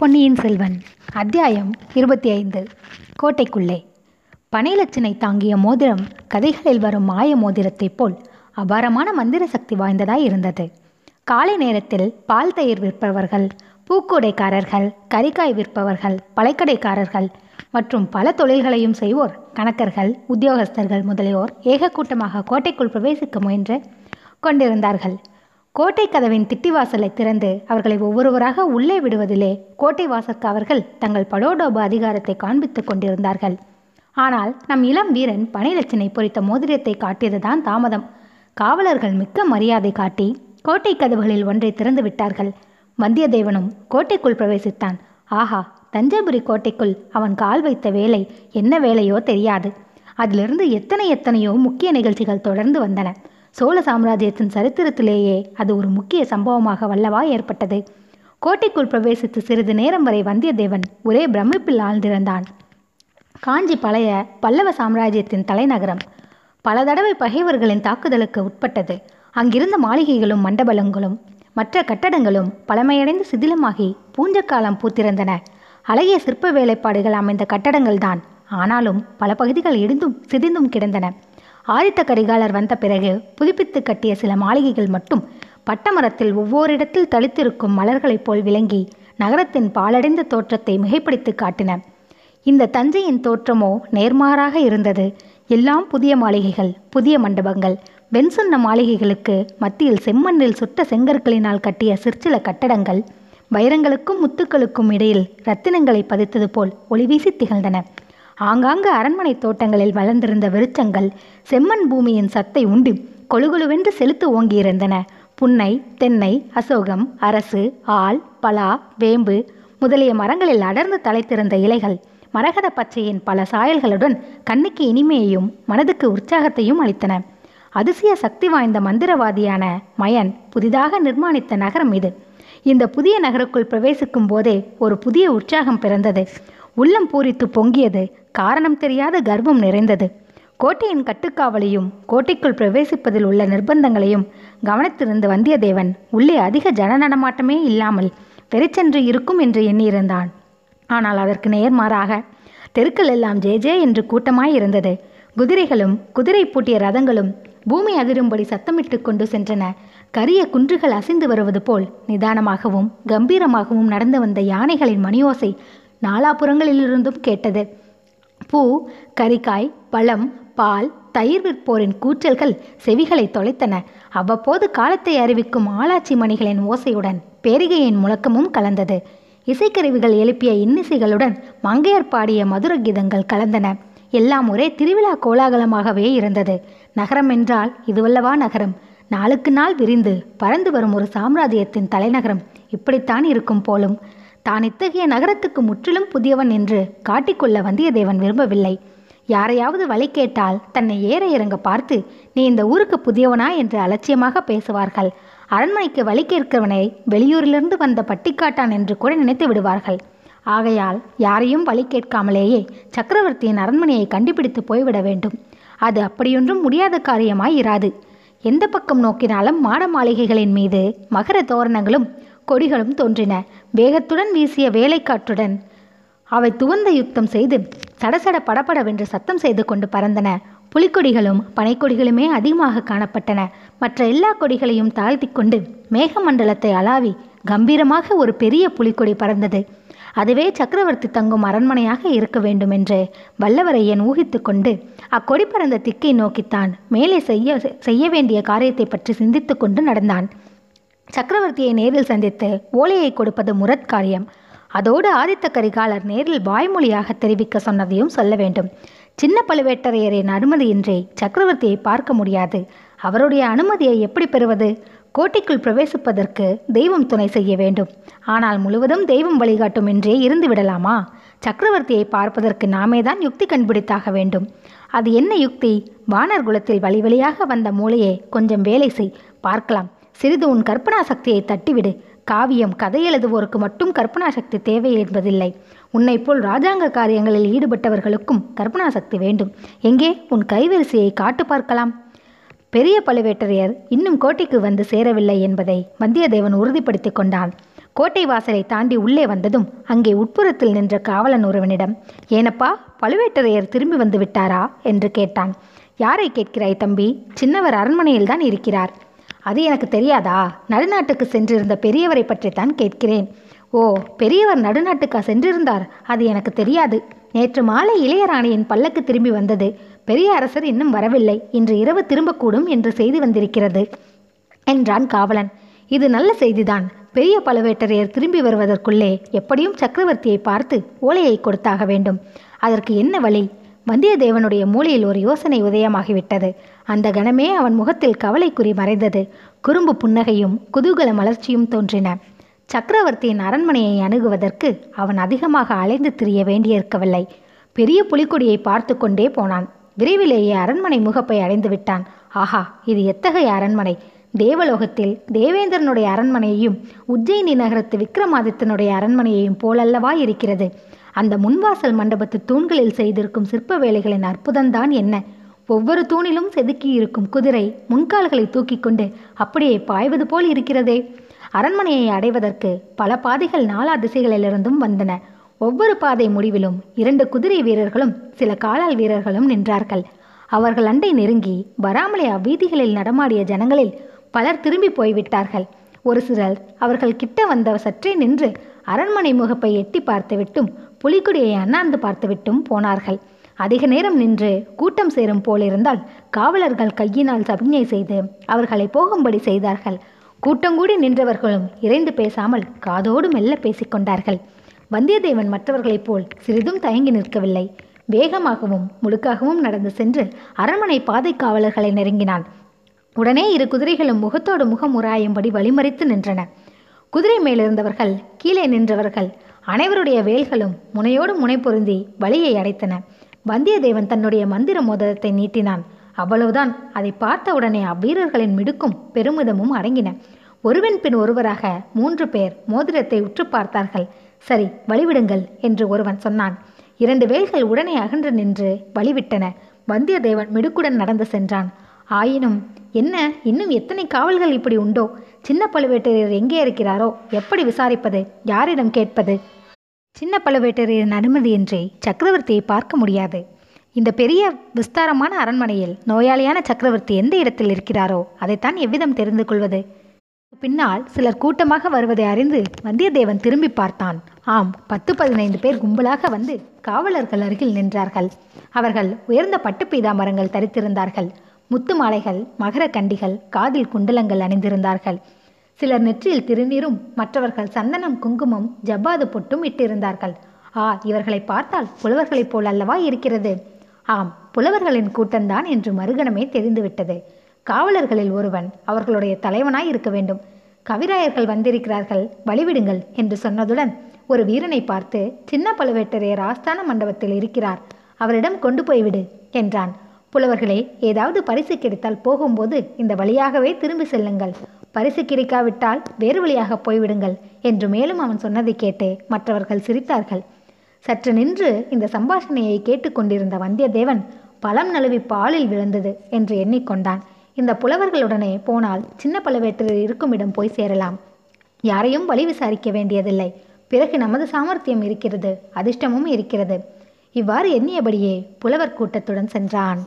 பொன்னியின் செல்வன் அத்தியாயம் இருபத்தி ஐந்து கோட்டைக்குள்ளே. பனைலட்சனை தாங்கிய மோதிரம் கதைகளில் வரும் மாய மோதிரத்தைப் போல் அபாரமான மந்திர சக்தி வாய்ந்ததாய் இருந்தது. காலை நேரத்தில் பால் தயிர் விற்பவர்கள் பூக்கூடைக்காரர்கள் கறிக்காய் விற்பவர்கள் பழைக்கடைக்காரர்கள் மற்றும் பல தொழில்களையும் செய்வோர் கணக்கர்கள் உத்தியோகஸ்தர்கள் முதலியோர் ஏக கூட்டமாக கோட்டைக்குள் பிரவேசிக்க முயன்று கொண்டிருந்தார்கள். கோட்டை கதவின் திட்டிவாசலை திறந்து அவர்களை ஒவ்வொருவராக உள்ளே விடுவதிலே கோட்டை வாசற்காவர்கள் தங்கள் படோடோப அதிகாரத்தை காண்பித்துக் கொண்டிருந்தார்கள். ஆனால் நம் இளம் வீரன் பனைலட்சனை பொறித்த மோதிரத்தை காட்டியதுதான் தாமதம். காவலர்கள் மிக்க மரியாதை காட்டி கோட்டை கதவுகளில் ஒன்றை திறந்து விட்டார்கள். வந்தியத்தேவனும் கோட்டைக்குள் பிரவேசித்தான். ஆஹா தஞ்சாபுரி கோட்டைக்குள் அவன் கால் வைத்த வேலை என்ன வேலையோ தெரியாது. அதிலிருந்து எத்தனை எத்தனையோ முக்கிய நிகழ்ச்சிகள் தொடர்ந்து வந்தன. சோழ சாம்ராஜ்யத்தின் சரித்திரத்திலேயே அது ஒரு முக்கிய சம்பவமாக வல்லவா ஏற்பட்டது. கோட்டைக்குள் பிரவேசித்து சிறிது நேரம் வரை வந்தியத்தேவன் ஒரே பிரமிப்பில் ஆழ்ந்திருந்தான். காஞ்சி பழைய பல்லவ சாம்ராஜ்யத்தின் தலைநகரம் பல தடவை பகைவர்களின் தாக்குதலுக்கு உட்பட்டது. அங்கிருந்த மாளிகைகளும் மண்டபலங்களும் மற்ற கட்டடங்களும் பழமையடைந்து சிதிலமாகி பூஞ்சக்காலம் பூத்திருந்தன. அழகிய சிற்ப வேலைப்பாடுகள் அமைந்த கட்டடங்கள்தான். ஆனாலும் பல பகுதிகள் இடிந்தும் சிதைந்தும் கிடந்தன. ஆதித்த கரிகாலர் வந்த பிறகு புதுப்பித்து கட்டிய சில மாளிகைகள் மட்டும் பட்டமரத்தில் ஒவ்வொரு இடத்தில் தளித்திருக்கும் மலர்களைப் போல் விளங்கி நகரத்தின் பாலடைந்த தோற்றத்தை மிகைப்படுத்தி காட்டின. இந்த தஞ்சையின் தோற்றமோ நேர்மாறாக இருந்தது. எல்லாம் புதிய மாளிகைகள் புதிய மண்டபங்கள். வெண்சொன்ன மாளிகைகளுக்கு மத்தியில் செம்மண்ணில் சுட்ட செங்கற்களினால் கட்டிய சிற்சில கட்டடங்கள். வைரங்களுக்கும் முத்துக்களுக்கும் இடையில் ரத்தினங்களை பதித்தது போல் ஒளிவீசி திகழ்ந்தன. ஆங்காங்கு அரண்மனை தோட்டங்களில் வளர்ந்திருந்த விருச்சங்கள் செம்மண் பூமியின் சத்தை உண்டு கொழுகொழுவென்று செலுத்து ஓங்கியிருந்தன. புன்னை தென்னை அசோகம் அரசு ஆள் பலா வேம்பு முதலிய மரங்களில் அடர்ந்து தலைத்திருந்த இலைகள் மரகத பச்சையின் பல சாயல்களுடன் கண்ணுக்கு இனிமையையும் மனதுக்கு உற்சாகத்தையும் அளித்தன. அதிசய சக்தி வாய்ந்த மந்திரவாதியான மயன் புதிதாக நிர்மாணித்த நகரம் இது. இந்த புதிய நகருக்குள் பிரவேசிக்கும் போதே ஒரு புதிய உற்சாகம் பிறந்தது. உள்ளம் பூரித்து பொங்கியது. காரணம் தெரியாத கர்வம் நிறைந்தது. கோட்டையின் கட்டுக்காவலையும் கோட்டைக்குள் பிரவேசிப்பதில் உள்ள நிர்பந்தங்களையும் கவனித்திருந்த வந்தியத்தேவன் உள்ளே அதிக ஜன நடமாட்டமே இல்லாமல் வெறிச்சென்று இருக்கும் என்று எண்ணியிருந்தான். ஆனால் அதற்கு நேர்மாறாக தெருக்கள் எல்லாம் ஜே ஜே என்று கூட்டமாய் இருந்தது குதிரைகளும் குதிரை பூட்டிய ரதங்களும் பூமி அதிரும்படி சத்தமிட்டு கொண்டு சென்றன. கரிய குன்றுகள் அசைந்து வருவது போல் நிதானமாகவும் கம்பீரமாகவும் நடந்து வந்த யானைகளின் மணியோசை நாலாபுறங்களிலிருந்தும் கேட்டது. பூ கறிக்காய் பழம் பால் தயிர் விற்போரின் கூச்சல்கள் செவிகளை தொலைத்தன. அவ்வப்போது காலத்தை அறிவிக்கும் ஆளாச்சி மணிகளின் ஓசையுடன் பேரிகையின் முழக்கமும் கலந்தது. இசைக்கருவிகள் எழுப்பிய இன்னிசைகளுடன் மங்கையர் பாடிய மதுர கீதங்கள் கலந்தன. எல்லாம் ஒரே திருவிழா கோலாகலமாகவே இருந்தது. நகரம் என்றால் இதுவல்லவா நகரம்? நாளுக்கு நாள் விரிந்து பறந்து வரும் ஒரு சாம்ராஜ்யத்தின் தலைநகரம் இப்படித்தான் இருக்கும் போலும். தான் இத்தகைய நகரத்துக்கு முற்றிலும் புதியவன் என்று காட்டிக்கொள்ள வந்தியத்தேவன் விரும்பவில்லை. யாரையாவது வழி கேட்டால் தன்னை ஏற இறங்க பார்த்து நீ இந்த ஊருக்கு புதியவனா? என்று அலட்சியமாக பேசுவார்கள். அரண்மனைக்கு வழி கேட்கிறவனை வெளியூரிலிருந்து வந்த பட்டிக்காட்டான் என்று கூட நினைத்து விடுவார்கள். ஆகையால் யாரையும் வழி கேட்காமலேயே சக்கரவர்த்தியின் அரண்மனையை கண்டுபிடித்து போய்விட வேண்டும். அது அப்படியொன்றும் முடியாத காரியமாய் இராது. எந்த பக்கம் நோக்கினாலும் மாட மாளிகைகளின் மீது மகர தோரணங்களும் கொடிகளும் தோன்றின. வேகத்துடன் வீசிய வேலைக்காற்றுடன் அவை துவந்த யுத்தம் செய்து சடசட படபடவென்று சத்தம் செய்து கொண்டு பறந்தன. புலிக்கொடிகளும் பனைக்கொடிகளுமே அதிகமாக காணப்பட்டன. மற்ற எல்லா கொடிகளையும் தாழ்த்தி கொண்டு மேகமண்டலத்தை அளாவி கம்பீரமாக ஒரு பெரிய புலிக்கொடி பறந்தது. அதுவே சக்கரவர்த்தி தங்கும் அரண்மனையாக இருக்க வேண்டும் என்று வல்லவரையன் ஊகித்து கொண்டு அக்கொடி பறந்த திக்கை நோக்கித்தான் மேலே செய்ய செய்ய வேண்டிய காரியத்தை பற்றி சிந்தித்து கொண்டு நடந்தான். சக்கரவர்த்தியை நேரில் சந்தித்து ஓலையை கொடுப்பது முரத்காரியம். அதோடு ஆதித்த கரிகாலர் நேரில் வாய்மொழியாக தெரிவிக்க சொன்னதையும் சொல்ல வேண்டும். சின்ன பழுவேட்டரையரின் அனுமதியின்றி சக்கரவர்த்தியை பார்க்க முடியாது. அவருடைய அனுமதியை எப்படி பெறுவது? கோட்டைக்குள் பிரவேசிப்பதற்கு தெய்வம் துணை செய்ய வேண்டும். ஆனால் முழுவதும் தெய்வம் வழிகாட்டும் என்றே இருந்து விடலாமா? சக்கரவர்த்தியை பார்ப்பதற்கு நாமே தான் யுக்தி கண்டுபிடித்தாக வேண்டும். அது என்ன யுக்தி? வானர் குலத்தில் வழி வழியாக வந்த மூளையே கொஞ்சம் வேலை செய். பார்க்கலாம். சிறிது உன் கற்பனா சக்தியை தட்டிவிடு. காவியம் கதை எழுதுவோருக்கு மட்டும் கற்பனா சக்தி தேவை என்பதில்லை. உன்னை போல் ராஜாங்க காரியங்களில் ஈடுபட்டவர்களுக்கும் கற்பனா சக்தி வேண்டும். எங்கே? உன் கைவரிசையை காட்டு பார்க்கலாம். பெரிய பழுவேட்டரையர் இன்னும் கோட்டைக்கு வந்து சேரவில்லை என்பதை வந்தியத்தேவன் உறுதிப்படுத்திக் கொண்டான். கோட்டை வாசலை தாண்டி உள்ளே வந்ததும் அங்கே உட்புறத்தில் நின்ற காவலன் ஒருவனிடம் ஏனப்பா பழுவேட்டரையர் திரும்பி வந்து விட்டாரா? என்று கேட்டான். யாரை கேட்கிறாய் தம்பி? சின்னவர் அரண்மனையில் தான் இருக்கிறார். அது எனக்கு தெரியாதா? நடுநாட்டுக்கு சென்றிருந்த பெரியவரை பற்றித்தான் கேட்கிறேன். ஓ பெரியவர் நடுநாட்டுக்கா சென்றிருந்தார்? அது எனக்கு தெரியாது. நேற்று மாலை இளையராணியின் பல்லக்கு திரும்பி வந்தது. பெரிய அரசர் இன்னும் வரவில்லை. இன்று இரவு திரும்பக்கூடும் என்று செய்தி வந்திருக்கிறது என்றான் காவலன். இது நல்ல செய்திதான். பெரிய பழுவேட்டரையர் திரும்பி வருவதற்குள்ளே எப்படியும் சக்கரவர்த்தியை பார்த்து ஓலையை கொடுத்தாக வேண்டும். அதற்கு என்ன வழி? வந்தியத்தேவனுடைய மூளையில் ஒரு யோசனை உதயமாகிவிட்டது. அந்த கணமே அவன் முகத்தில் கவலைக்குறி மறைந்தது. குறும்பு புன்னகையும் குதூகல மலர்ச்சியும் தோன்றின. சக்கரவர்த்தியின் அரண்மனையை அணுகுவதற்கு அவன் அதிகமாக அலைந்து திரிய வேண்டியிருக்கவில்லை. பெரிய புலிக்கொடியை பார்த்து கொண்டே போனான். விரைவிலேயே அரண்மனை முகப்பை அடைந்து விட்டான். ஆஹா இது எத்தகைய அரண்மனை? தேவலோகத்தில் தேவேந்திரனுடைய அரண்மனையையும் உஜ்ஜயினி நகரத்து விக்ரமாதித்தனுடைய அரண்மனையையும் போலல்லவா இருக்கிறது? அந்த முன்வாசல் மண்டபத்து தூண்களில் செய்திருக்கும் சிற்ப வேலைகளின் அற்புதம்தான் என்ன? ஒவ்வொரு தூணிலும் செதுக்கி இருக்கும் குதிரை முன்கால்களை தூக்கி கொண்டு அப்படியே பாய்வது போல் இருக்கிறதே. அரண்மனையை அடைவதற்கு பல பாதைகள் நாலா திசைகளிலிருந்தும் வந்தன. ஒவ்வொரு பாதை முடிவிலும் இரண்டு குதிரை வீரர்களும் சில காலால் வீரர்களும் நின்றார்கள். அவர்கள் அண்டை நெருங்கி வராமலே அவ்வீதிகளில் நடமாடிய ஜனங்களில் பலர் திரும்பி போய்விட்டார்கள். ஒரு சிலர் அவர்கள் கிட்ட வந்த சற்றே நின்று அரண்மனை முகப்பை எட்டி பார்த்துவிட்டும் புலிக்குடியை அண்ணாந்து பார்த்துவிட்டும் போனார்கள். அதிக நேரம் நின்று கூட்டம் சேரும் போலிருந்தால் காவலர்கள் கையினால் சபிஞை செய்து அவர்களை போகும்படி செய்தார்கள். கூட்டங்கூடி நின்றவர்களும் இறைந்து பேசாமல் காதோடு மெல்ல பேசிக்கொண்டார்கள் வந்தியத்தேவன் மற்றவர்களைப் போல் சிறிதும் தயங்கி நிற்கவில்லை. வேகமாகவும் முழுக்காகவும் நடந்து சென்று அரண்மனை பாதை காவலர்களை நெருங்கினான். உடனே இரு குதிரைகளும் முகத்தோடு முகம் உராயும்படி வழிமறித்து நின்றன. குதிரை மேலிருந்தவர்கள் கீழே நின்றவர்கள் அனைவருடைய வேல்களும் முனையோடு முனை பொருந்தி வழியை அடைத்தன. வந்தியத்தேவன் தன்னுடைய மந்திர மோதிரத்தை நீட்டினான். அவ்வளவுதான். அதை பார்த்த உடனே அவ்வீரர்களின் மிடுக்கும் பெருமிதமும் அடங்கின. ஒருவன் பின் ஒருவராக மூன்று பேர் மோதிரத்தை உற்று பார்த்தார்கள். சரி வழிவிடுங்கள் என்று ஒருவன் சொன்னான். இரண்டு வேல்கள் உடனே அகன்று நின்று வழிவிட்டன. வந்தியத்தேவன் மிடுக்குடன் நடந்து சென்றான். ஆயினும் என்ன? இன்னும் எத்தனை காவல்கள் இப்படி உண்டோ? சின்ன பழுவேட்டரையர் எங்கே இருக்கிறாரோ? எப்படி விசாரிப்பது? யாரிடம் கேட்பது? சின்ன பழுவேட்டரையரின் அனுமதியின்றி சக்கரவர்த்தியை பார்க்க முடியாது. இந்த பெரிய விஸ்தாரமான அரண்மனையில் நோயாளியான சக்கரவர்த்தி எந்த இடத்தில் இருக்கிறாரோ அதைத்தான் எவ்விதம் தெரிந்து கொள்வது? பின்னால் சிலர் கூட்டமாக வருவதை அறிந்து வந்தியத்தேவன் திரும்பி பார்த்தான். ஆம் பத்து பதினைந்து பேர் கும்பலாக வந்து காவலர்கள் அருகில் நின்றார்கள். அவர்கள் உயர்ந்த பட்டு பீதாமரங்கள் தரித்திருந்தார்கள். முத்து மாலைகள் மகர கண்டிகள் காதில் குண்டலங்கள் அணிந்திருந்தார்கள். சிலர் நெற்றியில் திருநீரும் மற்றவர்கள் சந்தனம் குங்குமம் ஜப்பாது பொட்டும் இட்டிருந்தார்கள். ஆ இவர்களை பார்த்தால் புலவர்களைப் போல் அல்லவா இருக்கிறது? ஆம் புலவர்களின் கூட்டம்தான் என்று மறுகணமே தெரிந்துவிட்டது. காவலர்களில் ஒருவன் அவர்களுடைய தலைவனாய் இருக்க வேண்டும். கவிராயர்கள் வந்திருக்கிறார்கள் வழிவிடுங்கள் என்று சொன்னதுடன் ஒரு வீரனை பார்த்து சின்ன பழுவேட்டரையர் ஆஸ்தான மண்டபத்தில் இருக்கிறார். அவரிடம் கொண்டு போய்விடு என்றான். புலவர்களே ஏதாவது பரிசு கிடைத்தால் போகும்போது இந்த வழியாகவே திரும்பி செல்லுங்கள். பரிசு கிடைக்காவிட்டால் வேறு வழியாக போய்விடுங்கள் என்று மேலும் அவன் சொன்னதை கேட்டு மற்றவர்கள் சிரித்தார்கள். சற்று நின்று இந்த சம்பாஷணையை கேட்டுக்கொண்டிருந்த வந்தியத்தேவன் பழம் நழுவி பாலில் விழுந்தது என்று எண்ணிக்கொண்டான். இந்த புலவர்களுடனே போனால் சின்ன பழுவேட்டரில் இருக்கும் இடம் போய் சேரலாம். யாரையும் வழி விசாரிக்க வேண்டியதில்லை. பிறகு நமது சாமர்த்தியம் இருக்கிறது அதிர்ஷ்டமும் இருக்கிறது. இவ்வாறு எண்ணியபடியே புலவர் கூட்டத்துடன் சென்றான்.